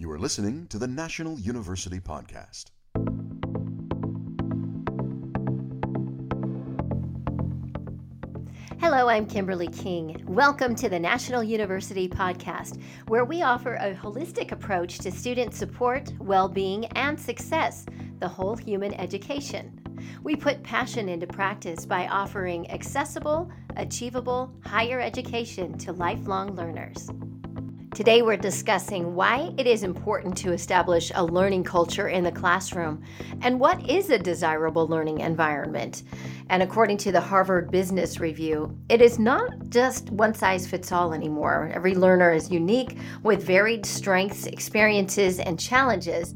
You are listening to the National University Podcast. Hello, I'm Kimberly King. Welcome to the National University Podcast, where we offer a holistic approach to student support, well being, and success, the whole human education. We put passion into practice by offering accessible, achievable higher education to lifelong learners. Today, we're discussing why it is important to establish a learning culture in the classroom and what is a desirable learning environment. And according to the Harvard Business Review, it is not just one size fits all anymore. Every learner is unique with varied strengths, experiences, and challenges.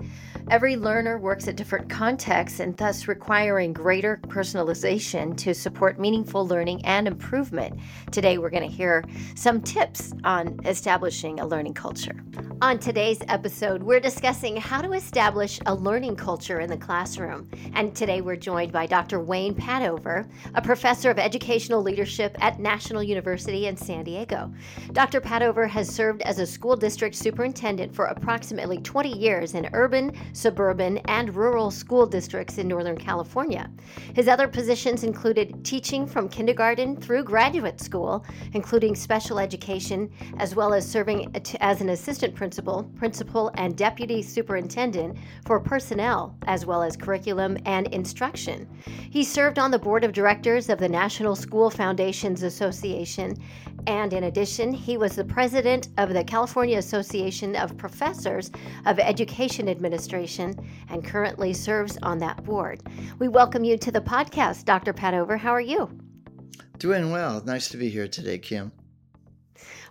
Every learner works at different contexts and thus requiring greater personalization to support meaningful learning and improvement. Today, we're going to hear some tips on establishing a learning culture. On today's episode, we're discussing how to establish a learning culture in the classroom. And today, we're joined by Dr. Wayne Padover, a professor of educational leadership at National University in San Diego. Dr. Padover has served as a school district superintendent for approximately 20 years in urban, suburban, and rural school districts in Northern California. His other positions included teaching from kindergarten through graduate school, including special education, as well as serving as an assistant principal, principal, and deputy superintendent for personnel, as well as curriculum and instruction. He served on the board of directors of the National School Foundations Association and in addition, he was the president of the California Association of Professors of Education Administration and currently serves on that board. We welcome you to the podcast, Dr. Padover. How are you? Doing well. Nice to be here today, Kim.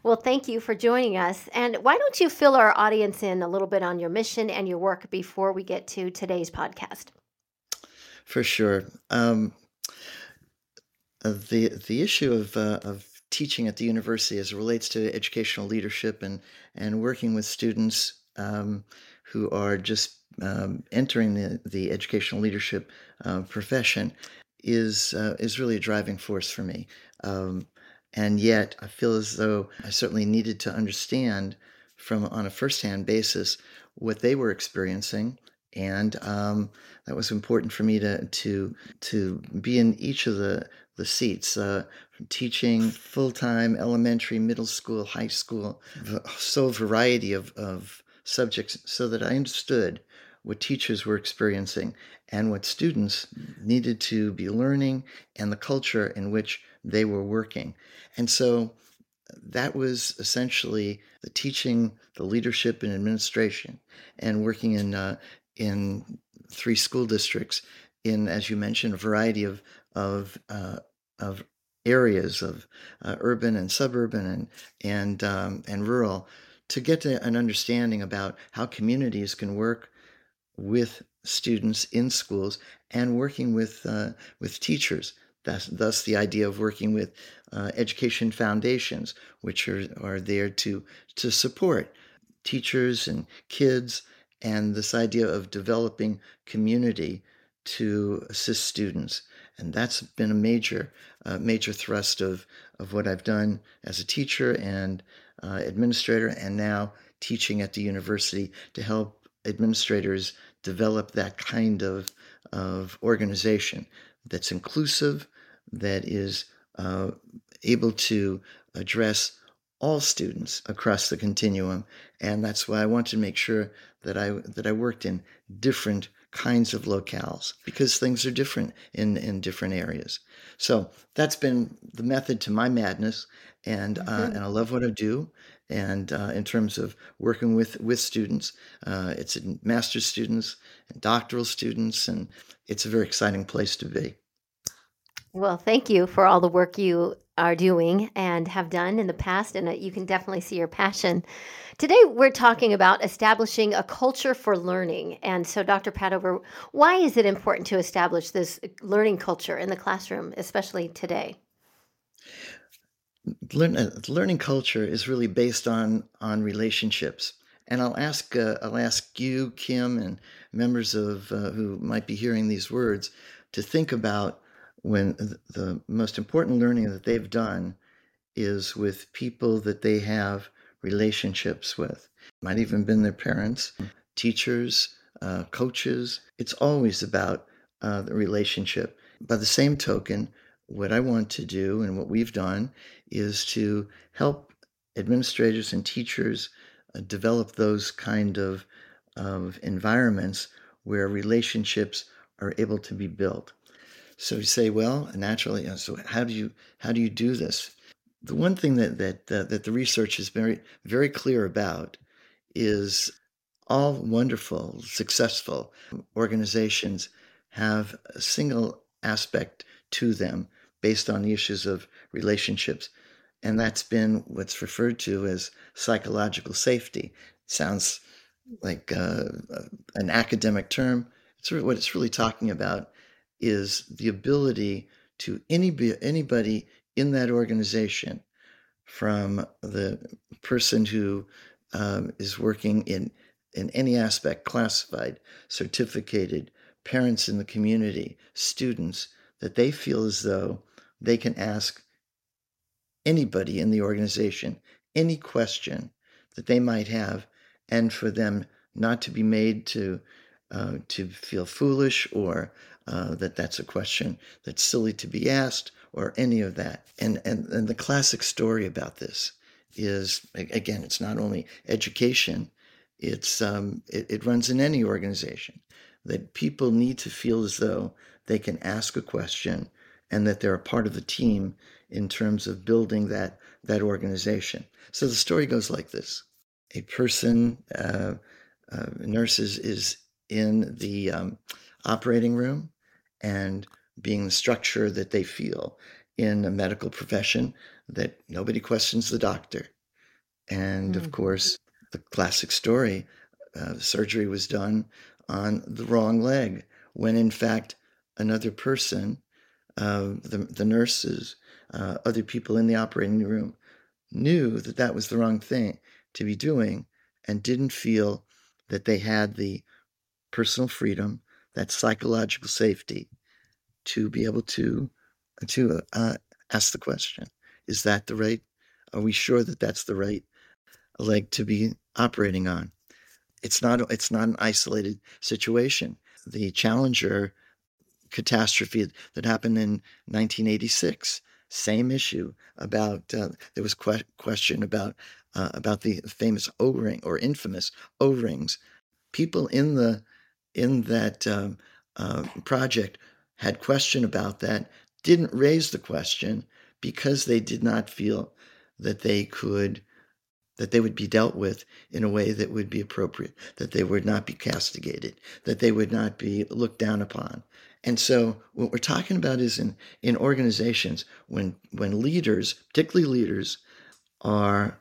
Well, thank you for joining us. And why don't you fill our audience in a little bit on your mission and your work before we get to today's podcast? For sure. Um, the the issue of uh, of teaching at the university as it relates to educational leadership and and working with students um, who are just um, entering the, the educational leadership uh, profession is uh, is really a driving force for me. Um, and yet, I feel as though I certainly needed to understand from on a firsthand basis what they were experiencing, and um, that was important for me to to to be in each of the the seats, uh, teaching full time elementary, middle school, high school, so variety of, of subjects, so that I understood what teachers were experiencing and what students needed to be learning and the culture in which they were working. And so that was essentially the teaching, the leadership and administration, and working in uh, in three school districts in, as you mentioned, a variety of of uh, of areas of uh, urban and suburban and and um, and rural to get an understanding about how communities can work with students in schools and working with uh, with teachers. That's thus the idea of working with uh, education foundations, which are, are there to to support teachers and kids, and this idea of developing community to assist students. And that's been a major, uh, major thrust of, of what I've done as a teacher and uh, administrator, and now teaching at the university to help administrators develop that kind of, of organization that's inclusive, that is uh, able to address all students across the continuum, and that's why I wanted to make sure that I that I worked in different kinds of locales because things are different in, in different areas. So that's been the method to my madness, and uh, mm-hmm. and I love what I do. And uh, in terms of working with with students, uh, it's master's students and doctoral students, and it's a very exciting place to be. Well, thank you for all the work you are doing and have done in the past, and uh, you can definitely see your passion. Today, we're talking about establishing a culture for learning. And so, Dr. Padover, why is it important to establish this learning culture in the classroom, especially today? Learn, uh, learning culture is really based on on relationships. And I'll ask uh, I'll ask you, Kim, and members of uh, who might be hearing these words to think about when the most important learning that they've done is with people that they have relationships with. Might even been their parents, teachers, uh, coaches. It's always about uh, the relationship. By the same token, what I want to do and what we've done is to help administrators and teachers uh, develop those kind of, of environments where relationships are able to be built. So you say, well, naturally, so how do you how do you do this? The one thing that that uh, that the research is very very clear about is all wonderful, successful organizations have a single aspect to them based on the issues of relationships. And that's been what's referred to as psychological safety. Sounds like uh, an academic term. It's what it's really talking about is the ability to any, anybody in that organization, from the person who um, is working in in any aspect, classified, certificated, parents in the community, students, that they feel as though they can ask anybody in the organization any question that they might have, and for them not to be made to uh, to feel foolish or uh, that that's a question that's silly to be asked or any of that. And and and the classic story about this is again, it's not only education, it's um, it, it runs in any organization that people need to feel as though they can ask a question and that they're a part of the team in terms of building that that organization. So the story goes like this: a person, uh, uh, nurse is, is in the um, operating room, and being the structure that they feel in a medical profession that nobody questions the doctor, and mm-hmm. of course the classic story: uh, surgery was done on the wrong leg when in fact another person, uh, the, the nurses, uh, other people in the operating room knew that that was the wrong thing to be doing and didn't feel that they had the personal freedom, that psychological safety to be able to to uh, ask the question: Is that the right? Are we sure that that's the right leg to be operating on? It's not. It's not an isolated situation. The Challenger catastrophe that happened in 1986. Same issue about uh, there was que- question about uh, about the famous O ring or infamous O rings. People in the in that um, uh, project had question about that. Didn't raise the question because they did not feel that they could that they would be dealt with in a way that would be appropriate, that they would not be castigated, that they would not be looked down upon. And so what we're talking about is in, in organizations when when leaders, particularly leaders, are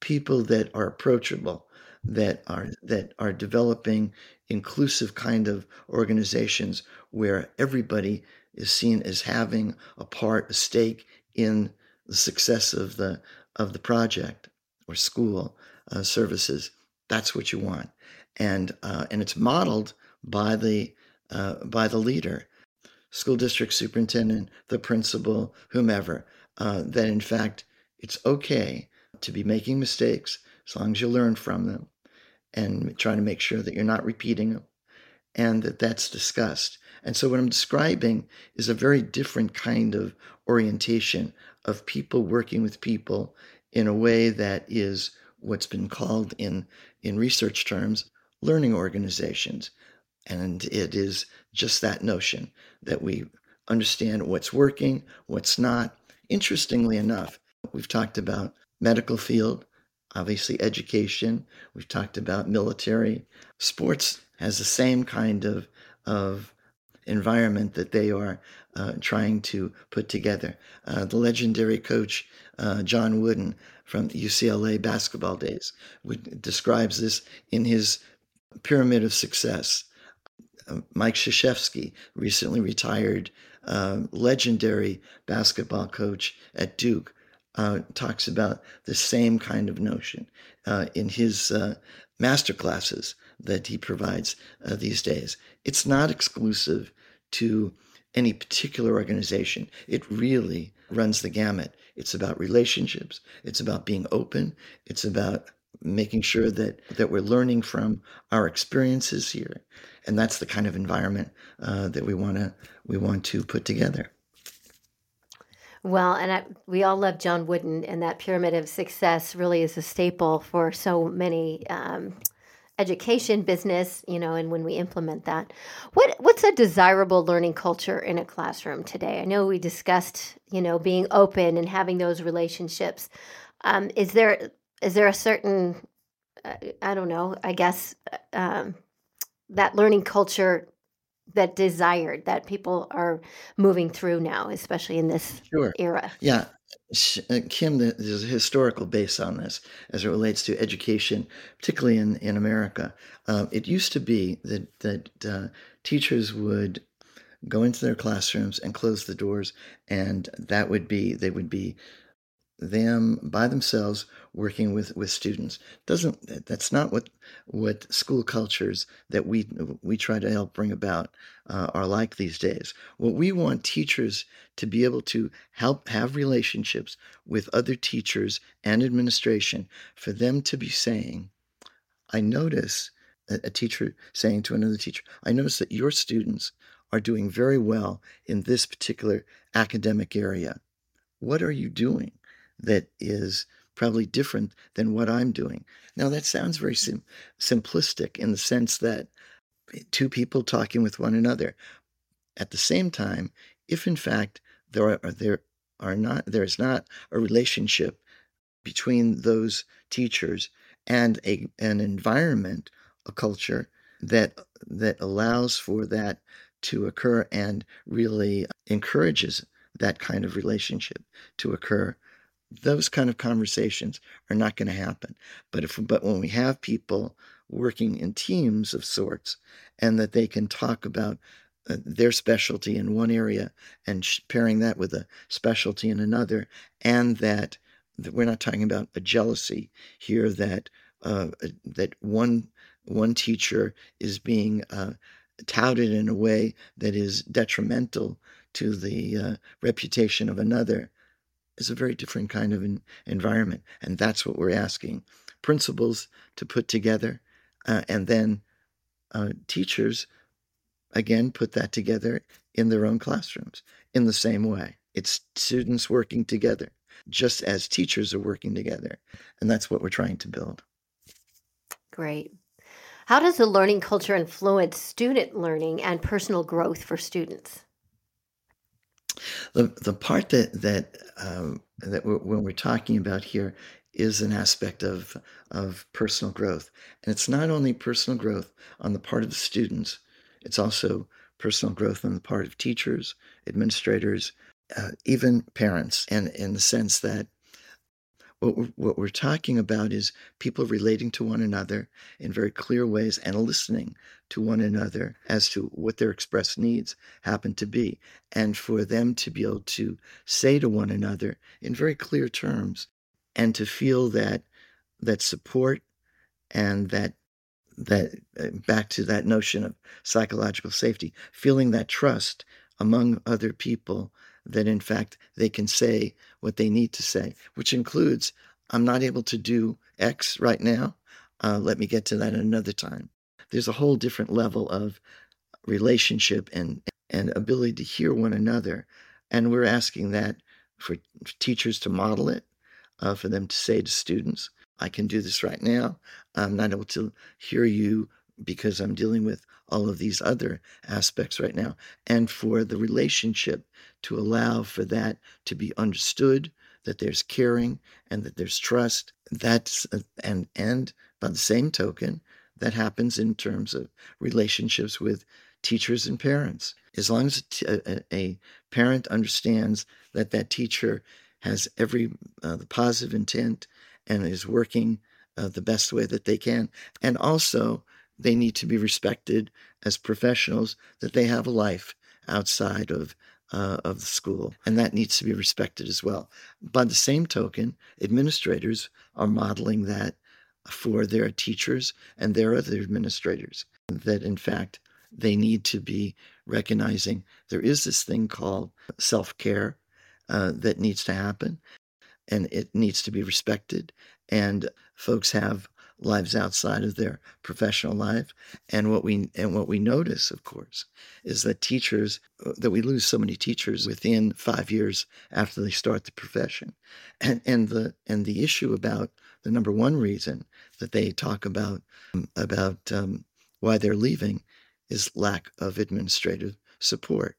people that are approachable, that are that are developing inclusive kind of organizations where everybody is seen as having a part, a stake in the success of the of the project or school uh, services. That's what you want, and uh, and it's modeled by the uh, by the leader, school district superintendent, the principal, whomever. Uh, that in fact it's okay to be making mistakes as long as you learn from them, and trying to make sure that you're not repeating them, and that that's discussed. And so, what I'm describing is a very different kind of orientation of people working with people in a way that is what's been called in, in research terms learning organizations. And it is just that notion that we understand what's working, what's not. Interestingly enough, we've talked about medical field, obviously education, we've talked about military. Sports has the same kind of, of environment that they are uh, trying to put together. Uh, the legendary coach uh, John Wooden from UCLA basketball days describes this in his pyramid of success. Uh, Mike Krzyzewski, recently retired uh, legendary basketball coach at Duke, uh, talks about the same kind of notion in his master classes that he provides these days. It's not exclusive to any particular organization. It really runs the gamut. It's about relationships. It's about being open. It's about making sure that that we're learning from our experiences here, and that's the kind of environment uh, that we want to we want to put together. Well, and I, we all love John Wooden, and that pyramid of success really is a staple for so many um, education, business, you know, and when we implement that. What what's a desirable learning culture in a classroom today? I know we discussed, you know, being open and having those relationships. Um, is there is there a certain uh, I don't know, I guess um, that learning culture that desired that people are moving through now, especially in this Sure. era. Yeah. Uh, Kim, there's a historical base on this as it relates to education, particularly in, in America. Um, it used to be that, that uh, teachers would go into their classrooms and close the doors, and that would be, they would be them by themselves working with with students. Doesn't that's not what what school cultures that we we try to help bring about uh, are like these days. What we want teachers to be able to help have relationships with other teachers and administration for them to be saying i notice a, a teacher saying to another teacher i notice that your students are doing very well in this particular academic area. What are you doing that is probably different than what I'm doing. Now, that sounds very mm. sim- simplistic in the sense that two people talking with one another. At the same time, if in fact there are, there are not there is not a relationship between those teachers and a an environment, a culture that that allows for that to occur and really encourages that kind of relationship to occur those kind of conversations are not going to happen. But if but when we have people working in teams of sorts, and that they can talk about uh, their specialty in one area and pairing that with a specialty in another, and that, that we're not talking about a jealousy here that uh, uh that one one teacher is being uh, touted in a way that is detrimental to the uh, reputation of another is a very different kind of an environment. And that's what we're asking principals to put together, uh, and then uh, teachers, again, put that together in their own classrooms in the same way. It's students working together, just as teachers are working together. And that's what we're trying to build. Great. How does the learning culture influence student learning and personal growth for students? The the part that that um, that we're, when we're talking about here is an aspect of of personal growth, and it's not only personal growth on the part of the students; it's also personal growth on the part of teachers, administrators, uh, even parents, and in the sense that what we're, what we're talking about is people relating to one another in very clear ways and listening to one another as to what their expressed needs happen to be. And for them to be able to say to one another in very clear terms and to feel that that support and that that uh, back to that notion of psychological safety feeling that trust among other people that in fact they can say what they need to say, which includes, I'm not able to do X right now. Uh, let me get to that another time. There's a whole different level of relationship and, and ability to hear one another. And we're asking that for teachers to model it, uh, for them to say to students, I can do this right now. I'm not able to hear you because I'm dealing with all of these other aspects right now. And for the relationship to allow for that to be understood, that there's caring and that there's trust. That's uh, and and by the same token, that happens in terms of relationships with teachers and parents. As long as a, a parent understands that that teacher has every uh, the positive intent and is working uh, the best way that they can, and also they need to be respected as professionals, that they have a life outside of uh, of the school, and that needs to be respected as well. By the same token, administrators are modeling that for their teachers and their other administrators. That in fact, they need to be recognizing there is this thing called self care uh, that needs to happen and it needs to be respected. And folks have lives outside of their professional life. And what we and what we notice, of course, is that teachers uh, that we lose so many teachers within five years after they start the profession. And and the and the issue about the number one reason that they talk about about um, why they're leaving is lack of administrative support,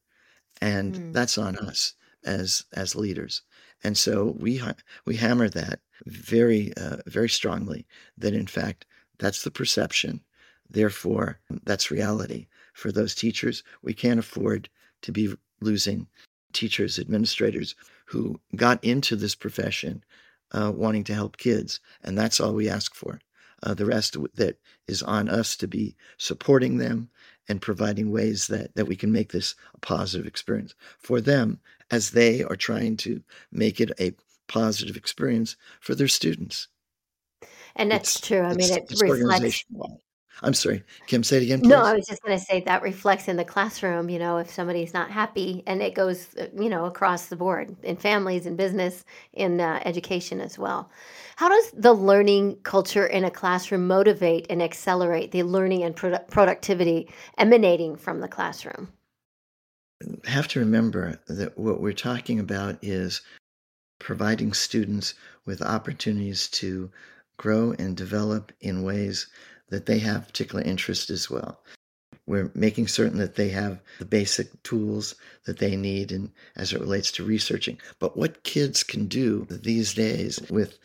and mm. that's on us as as leaders. And so we we hammer that very uh, very strongly that in fact that's the perception. Therefore, that's reality for those teachers. We can't afford to be losing teachers, administrators who got into this profession uh, wanting to help kids, and that's all we ask for. Uh, the rest that is on us to be supporting them and providing ways that, that we can make this a positive experience for them as they are trying to make it a positive experience for their students. And that's it's, true. I mean, it reflects. I'm sorry, Kim, say it again, please. No, I was just going to say that reflects in the classroom, you know, if somebody's not happy, and it goes, uh, you know, across the board in families, in business, in uh, education as well. How does the learning culture in a classroom motivate and accelerate the learning and produ- productivity emanating from the classroom? Have to remember that what we're talking about is providing students with opportunities to grow and develop in ways that they have particular interest as well. We're making certain that they have the basic tools that they need and as it relates to researching. But what kids can do these days with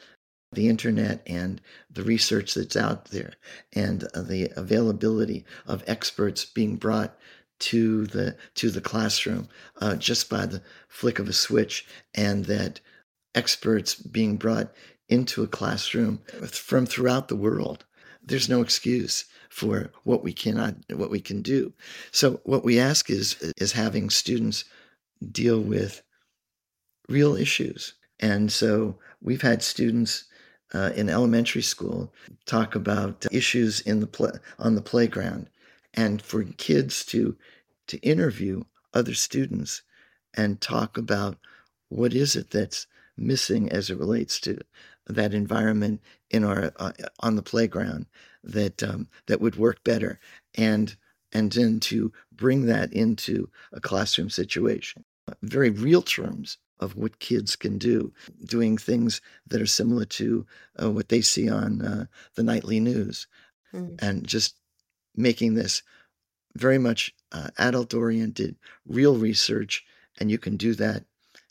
the internet and the research that's out there and the availability of experts being brought to the to the classroom uh, just by the flick of a switch and that experts being brought into a classroom from throughout the world. There's no excuse for what we cannot what we can do. So what we ask is is having students deal with real issues. And so we've had students uh, in elementary school talk about issues in the play, on the playground, and for kids to to interview other students and talk about what is it that's missing as it relates to that environment in our uh, on the playground that um, that would work better and and then to bring that into a classroom situation very real terms of what kids can do, doing things that are similar to uh, what they see on uh, the nightly news, mm. and just making this very much uh, adult oriented, real research. And you can do that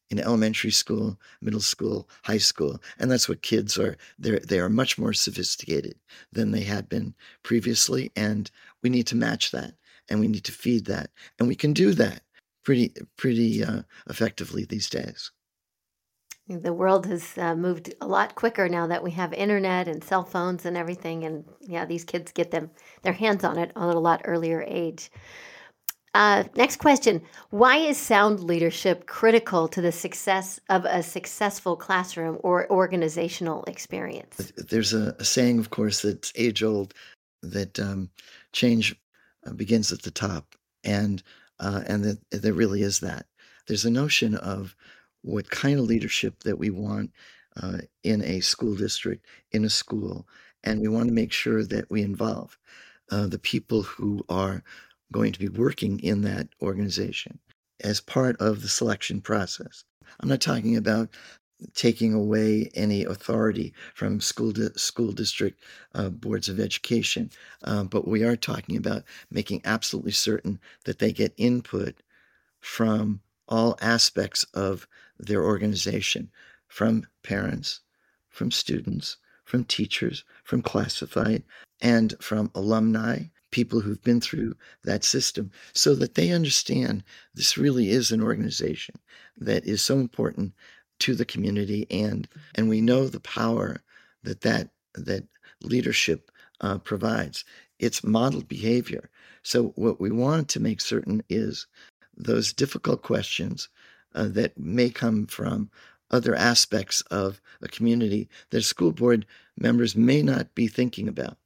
in elementary school, middle school, high school, and that's what kids are. They they are much more sophisticated than they had been previously, and we need to match that, and we need to feed that, and we can do that pretty pretty uh, effectively these days. The world has uh, moved a lot quicker now that we have internet and cell phones and everything, and yeah, these kids get them their hands on it at a lot earlier age. Uh, next question: Why is sound leadership critical to the success of a successful classroom or organizational experience? There's a, a saying, of course, that's age old, that um, change uh, begins at the top, and uh, and that there really is that. There's a notion of what kind of leadership that we want uh, in a school district, in a school, and we want to make sure that we involve uh, the people who are going to be working in that organization as part of the selection process. I'm not talking about taking away any authority from school di- school district uh, boards of education, uh, but we are talking about making absolutely certain that they get input from all aspects of their organization, from parents, from students, from teachers, from classified, and from alumni, people who've been through that system, so that they understand this really is an organization that is so important to the community and and we know the power that that that leadership uh, provides. It's modeled behavior. So what we want to make certain is those difficult questions uh, that may come from other aspects of a community that school board members may not be thinking about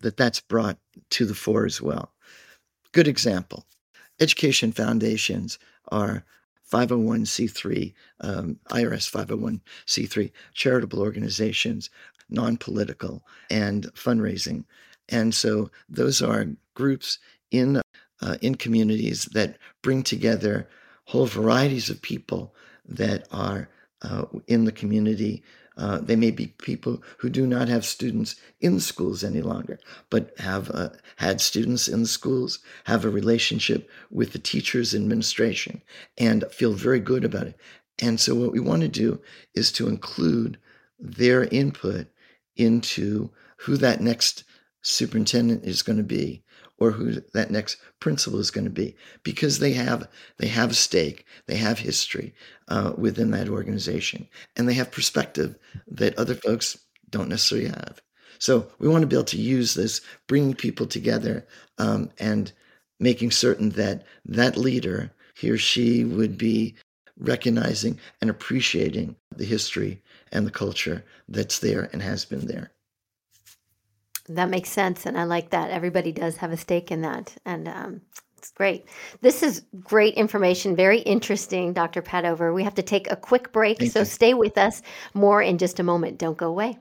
that that's brought to the fore as well good example education foundations are 501c3, um, IRS 501c3 charitable organizations, non political, and fundraising. And so those are groups in, uh, in communities that bring together whole varieties of people that are uh, in the community uh, they may be people who do not have students in schools any longer, but have uh, had students in the schools, have a relationship with the teachers, administration, and feel very good about it. And so, what we want to do is to include their input into who that next superintendent is going to be or who that next principal is going to be because they have they have stake they have history uh, within that organization and they have perspective that other folks don't necessarily have. So we want to be able to use this bringing people together um, and making certain that that leader he or she would be recognizing and appreciating the history and the culture that's there and has been there that makes sense. And I like that. Everybody does have a stake in that. And um, it's great. This is great information, very interesting, Dr. Padover. We have to take a quick break, Thank so you. stay with us more in just a moment. Don't go away.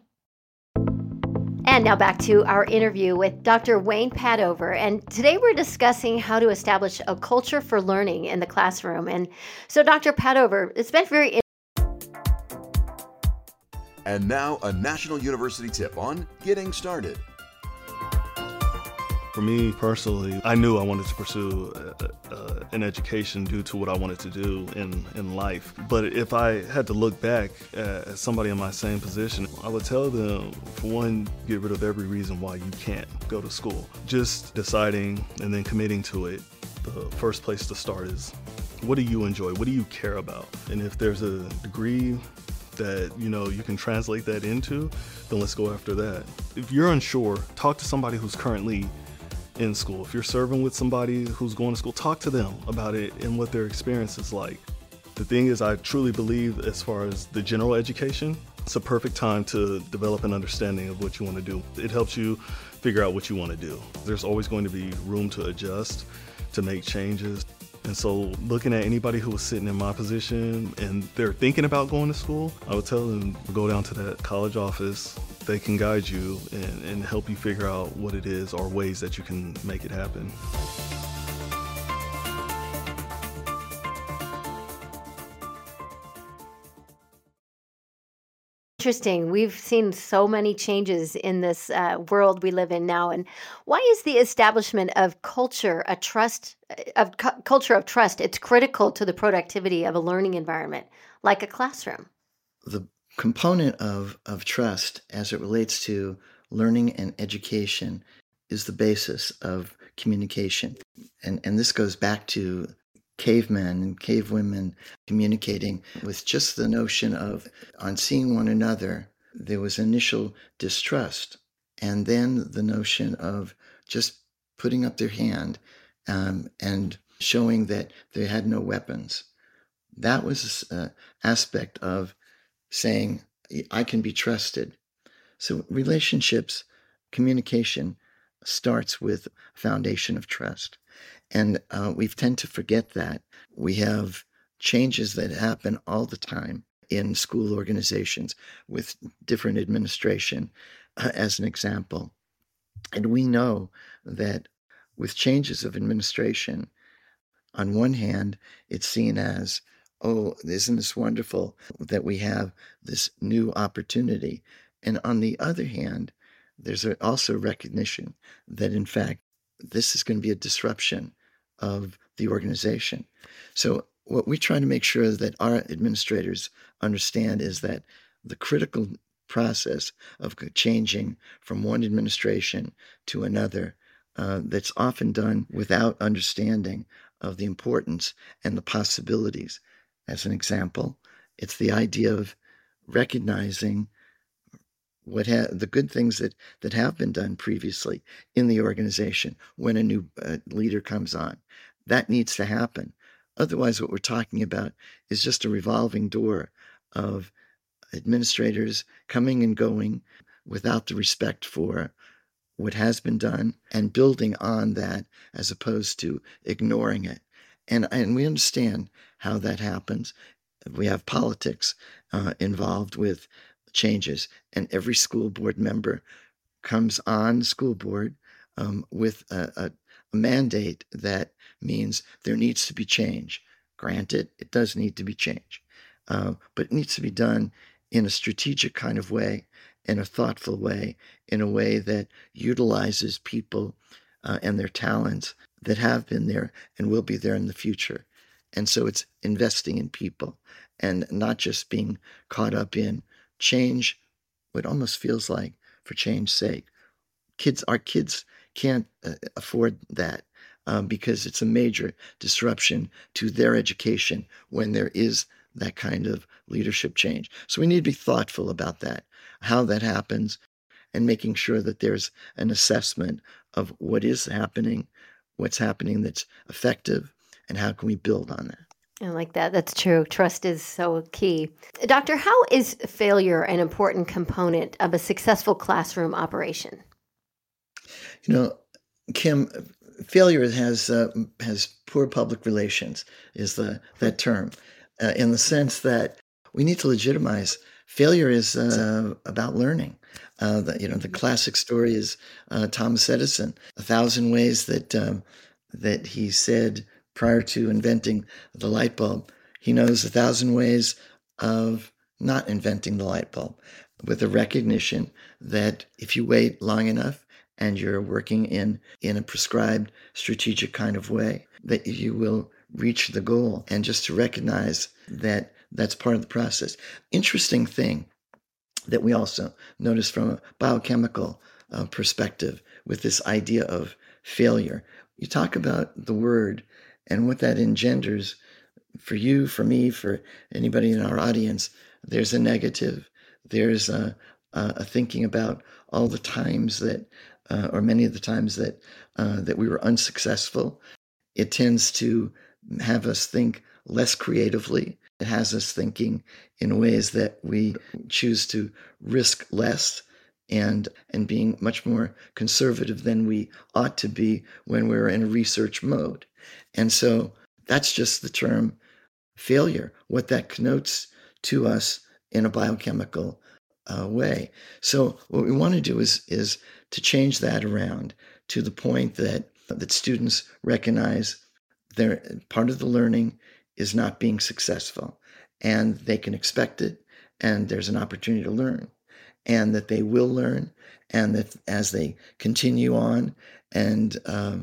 And now back to our interview with Dr. Wayne Padover. And today we're discussing how to establish a culture for learning in the classroom. And so, Dr. Padover, it's been very and now, a National University tip on getting started. For me personally, I knew I wanted to pursue uh, uh, an education due to what I wanted to do in, in life. But if I had to look back at somebody in my same position, I would tell them, for one, get rid of every reason why you can't go to school. Just deciding and then committing to it. The first place to start is what do you enjoy? What do you care about? And if there's a degree that you know you can translate that into, then let's go after that. If you're unsure, talk to somebody who's currently in school. If you're serving with somebody who's going to school, talk to them about it and what their experience is like. The thing is, I truly believe, as far as the general education, it's a perfect time to develop an understanding of what you want to do. It helps you figure out what you want to do. There's always going to be room to adjust, to make changes. And so, looking at anybody who was sitting in my position and they're thinking about going to school, I would tell them go down to that college office. They can guide you and, and help you figure out what it is or ways that you can make it happen. Interesting. We've seen so many changes in this uh, world we live in now. And why is the establishment of culture a trust uh, of cu- culture of trust? It's critical to the productivity of a learning environment, like a classroom. The component of of trust, as it relates to learning and education, is the basis of communication, and and this goes back to cavemen and cavewomen communicating with just the notion of on seeing one another there was initial distrust. And then the notion of just putting up their hand um, and showing that they had no weapons. That was an aspect of saying i can be trusted. So relationships communication starts with foundation of trust and uh, we tend to forget that. We have changes that happen all the time in school organizations with different administration, uh, as an example. And we know that with changes of administration, on one hand, it's seen as, oh, isn't this wonderful that we have this new opportunity? And on the other hand, there's also recognition that, in fact, this is going to be a disruption of the organization. So, what we try to make sure that our administrators understand is that the critical process of changing from one administration to another uh, that's often done without understanding of the importance and the possibilities. As an example, it's the idea of recognizing what ha- the good things that that have been done previously in the organization when a new uh, leader comes on that needs to happen otherwise what we're talking about is just a revolving door of administrators coming and going without the respect for what has been done and building on that as opposed to ignoring it. And, and we understand how that happens. We have politics uh, involved with changes, and every school board member comes on school board um, with a, a, a mandate that means there needs to be change. Granted, it does need to be change, uh, but it needs to be done in a strategic kind of way, in a thoughtful way, in a way that utilizes people uh, and their talents that have been there and will be there in the future. And so it's investing in people and not just being caught up in change, what almost feels like for change's sake. Kids, our kids can't uh, afford that um, because it's a major disruption to their education when there is that kind of leadership change. So we need to be thoughtful about that, how that happens, and making sure that there's an assessment of what is happening, what's happening that's effective, and how can we build on that. I like that. That's true. Trust is so key. Doctor, how is failure an important component of a successful classroom operation? You know, Kim, failure has uh, has poor public relations is the that term, uh, in the sense that we need to legitimize failure is uh, about learning. Uh, the, you know, the classic story is uh, Thomas Edison, a thousand ways that um, that he said prior to inventing the light bulb, he knows a thousand ways of not inventing the light bulb, with a recognition that if you wait long enough, and you're working in in a prescribed strategic kind of way that you will reach the goal. And just to recognize that that's part of the process. Interesting thing that we also notice from a biochemical uh, perspective with this idea of failure. You talk about the word and what that engenders for you for me for anybody in our audience there's a negative. There's a, a thinking about all the times that uh, or many of the times that uh, that we were unsuccessful, it tends to have us think less creatively. It has us thinking in ways that we choose to risk less and and being much more conservative than we ought to be when we're in research mode. And so that's just the term failure, what that connotes to us in a biochemical uh, way. So what we want to do is is to change that around to the point that that students recognize their part of the learning is not being successful and they can expect it and there's an opportunity to learn and that they will learn and that as they continue on and uh,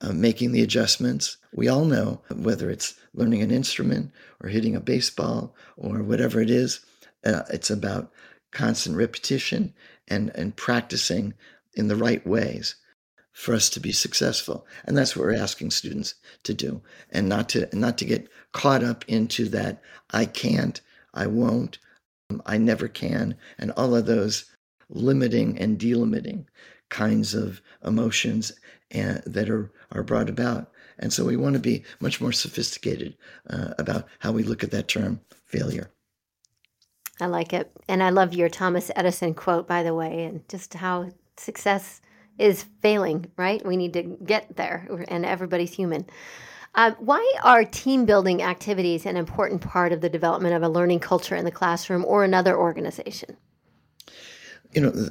uh, making the adjustments we all know whether it's learning an instrument or hitting a baseball or whatever it is uh, it's about constant repetition and, and practicing in the right ways for us to be successful. And that's what we're asking students to do and not to not to get caught up into that i can't i won't um, i never can and all of those limiting and delimiting kinds of emotions and, that are are brought about and so we want to be much more sophisticated uh, about how we look at that term failure I like it. And I love your Thomas Edison quote, by the way, and just how success is failing, right? We need to get there, and everybody's human. Uh, why are team building activities an important part of the development of a learning culture in the classroom or another organization? You know,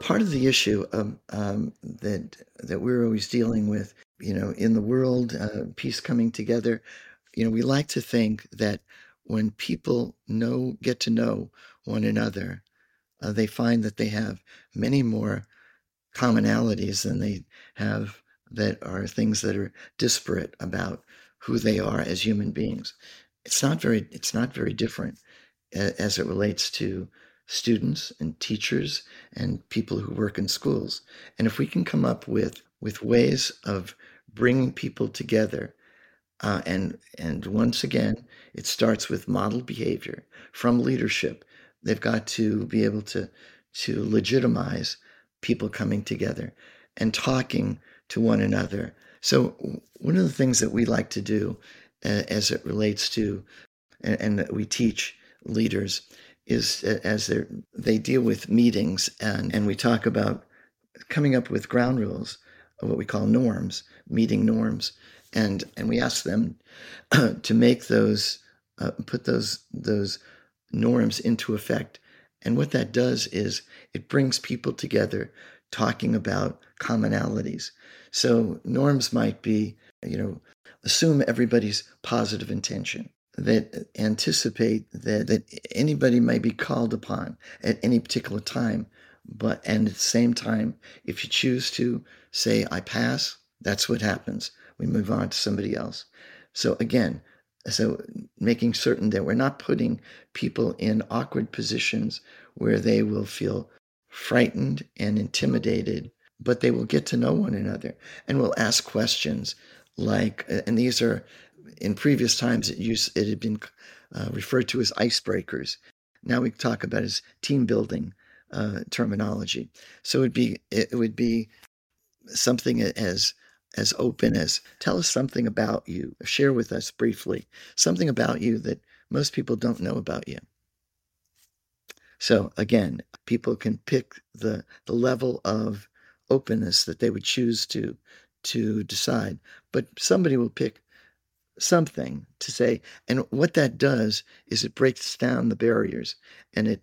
part of the issue um, um, that that we're always dealing with, you know, in the world, uh, peace coming together. You know, we like to think that when people know, get to know one another, uh, they find that they have many more commonalities than they have that are things that are disparate about who they are as human beings. It's not very it's not very different as it relates to students and teachers and people who work in schools. And if we can come up with with ways of bringing people together uh, and and once again, it starts with model behavior from leadership. They've got to be able to to legitimize people coming together and talking to one another. So one of the things that we like to do, uh, as it relates to, and, and that we teach leaders, is uh, as they they deal with meetings and and we talk about coming up with ground rules of what we call norms, meeting norms, and and we ask them to make those uh, put those those norms into effect. And what that does is it brings people together talking about commonalities. So norms might be, you know, assume everybody's positive intention that anticipate that, that anybody may be called upon at any particular time but and at the same time if you choose to say i pass that's what happens we move on to somebody else so again so making certain that we're not putting people in awkward positions where they will feel frightened and intimidated but they will get to know one another and will ask questions like and these are in previous times it used it had been uh, referred to as icebreakers. Now we talk about as team building uh, terminology. So it'd be it would be something as as open as tell us something about you. Share with us briefly something about you that most people don't know about you. So again people can pick the the level of openness that they would choose to to decide. But somebody will pick something to say and what that does is it breaks down the barriers and it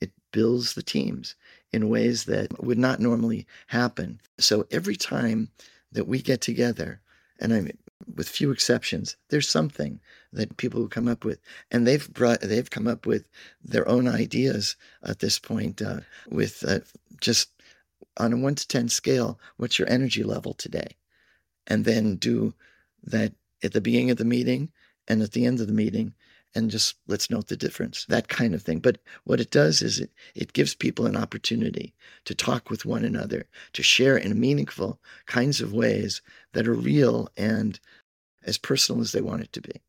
it builds the teams in ways that would not normally happen. So every time that we get together and i with few exceptions there's something that people come up with and they've brought they've come up with their own ideas at this point uh, with uh, just on a 1 to 10 scale what's your energy level today? And then do that at the beginning of the meeting and at the end of the meeting and just let's note the difference that kind of thing. But what it does is it, it gives people an opportunity to talk with one another to share in meaningful kinds of ways that are real and as personal as they want it to be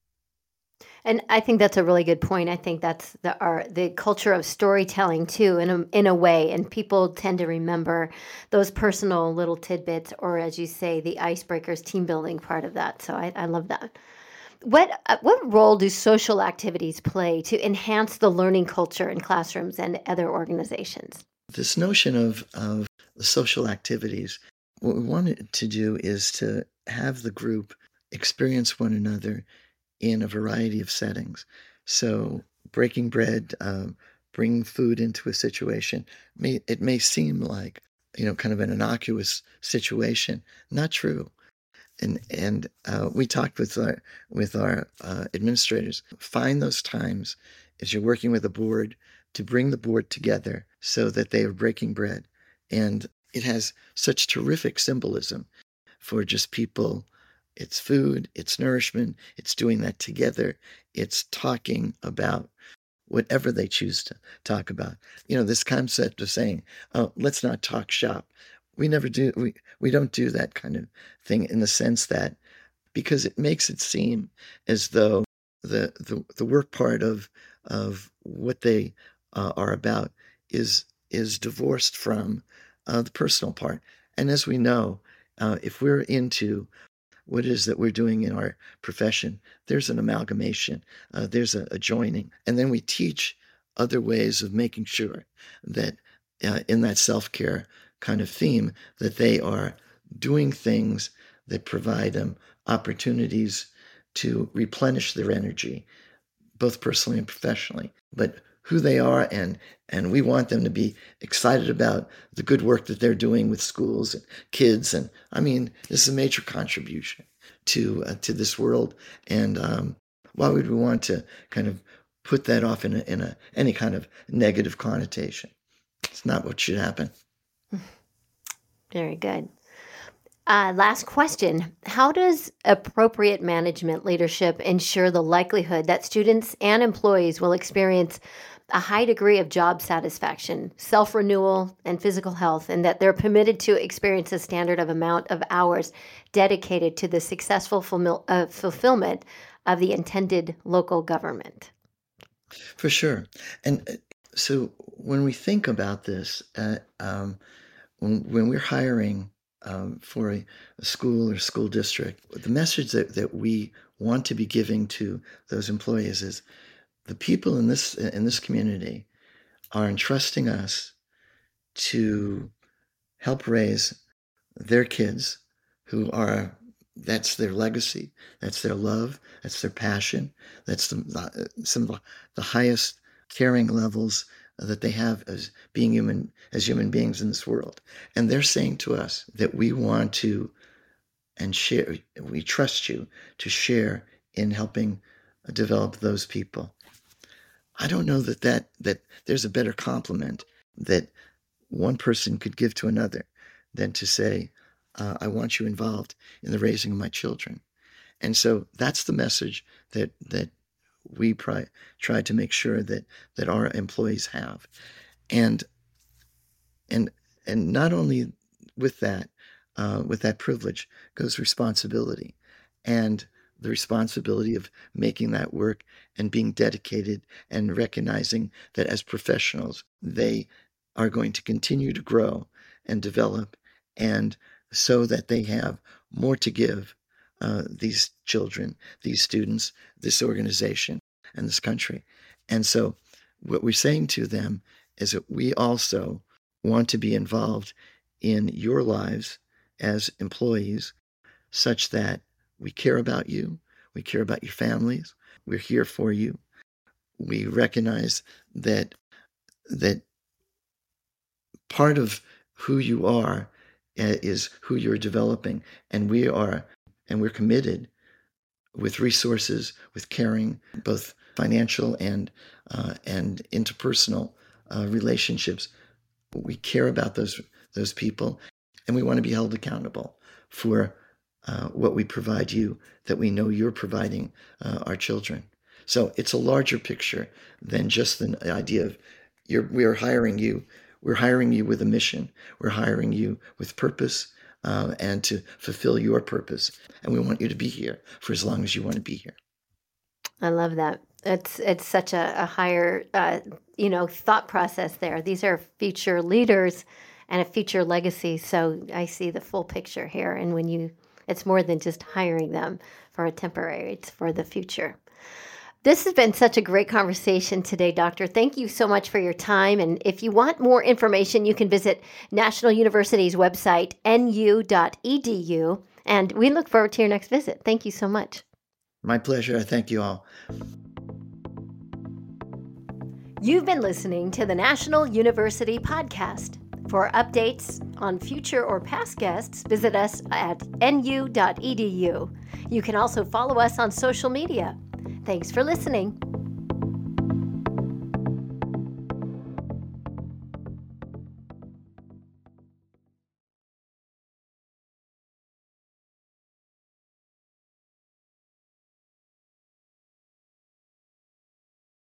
and I think that's a really good point. I think that's the our the culture of storytelling too, in a in a way, and people tend to remember those personal little tidbits, or as you say, the icebreakers, team building part of that. So I, I love that. What uh, what role do social activities play to enhance the learning culture in classrooms and other organizations? This notion of of social activities, what we wanted to do is to have the group experience one another in a variety of settings. So, breaking bread, um, bringing food into a situation, may, it may seem like, you know, kind of an innocuous situation. Not true. And, and uh, we talked with our, with our uh, administrators. Find those times as you're working with a board to bring the board together so that they are breaking bread. And it has such terrific symbolism for just people it's food, it's nourishment, it's doing that together, it's talking about whatever they choose to talk about. You know, this concept of saying, oh, let's not talk shop. We never do, we, we don't do that kind of thing in the sense that because it makes it seem as though the, the, the work part of, of what they uh, are about is, is divorced from uh, the personal part. And as we know, uh, if we're into what it is that we're doing in our profession. There's an amalgamation, uh, there's a, a, joining. And then we teach other ways of making sure that uh, in that self care kind of theme, that they are doing things that provide them opportunities to replenish their energy, both personally and professionally. But who they are and and we want them to be excited about the good work that they're doing with schools and kids and i mean this is a major contribution to uh, to this world and um, why would we want to kind of put that off in a, in a any kind of negative connotation? It's not what should happen. Very good. Uh, last question. How does appropriate management leadership ensure the likelihood that students and employees will experience a high degree of job satisfaction, self renewal, and physical health, and that they're permitted to experience a standard of amount of hours dedicated to the successful uh, fulfillment of the intended local government. For sure. And uh, so when we think about this, uh, um, when, when we're hiring um, for a, a, school or school district, the message that, that we want to be giving to those employees is the people in this in this community are entrusting us to help raise their kids who are that's their legacy that's their love that's their passion that's the, uh, some of the, the highest caring levels that they have as being human as human beings in this world. And they're saying to us that we want to and share we trust you to share in helping develop those people i don't know that that that there's a better compliment that one person could give to another than to say uh, i want you involved in the raising of my children. And so that's the message that that we try, try to make sure that that our employees have. And and and not only with that uh, with that privilege goes responsibility. And the responsibility of making that work and being dedicated and recognizing that as professionals they are going to continue to grow and develop and so that they have more to give uh, these children, these students, this organization, and this country. And so, what we're saying to them is that we also want to be involved in your lives as employees, such that we care about you, we care about your families, we're here for you. We recognize that that part of who you are uh, is who you're developing, and we are and we're committed with resources, with caring, both financial and uh, and interpersonal uh, relationships. We care about those those people, and we want to be held accountable for uh, what we provide you that we know you're providing uh, our children. So it's a larger picture than just the idea of we are hiring you. We're hiring you with a mission. We're hiring you with purpose uh, and to fulfill your purpose. And we want you to be here for as long as you want to be here. I love that. It's it's such a, a higher uh, you know thought process there. These are future leaders and a future legacy. So I see the full picture here. And when you, it's more than just hiring them for a temporary. It's for the future. This has been such a great conversation today, Doctor. Thank you so much for your time. And if you want more information, you can visit National University's website, nu.edu. And we look forward to your next visit. Thank you so much. My pleasure. Thank you all. You've been listening to the National University Podcast. For updates on future or past guests, visit us at nu.edu. You can also follow us on social media. Thanks for listening.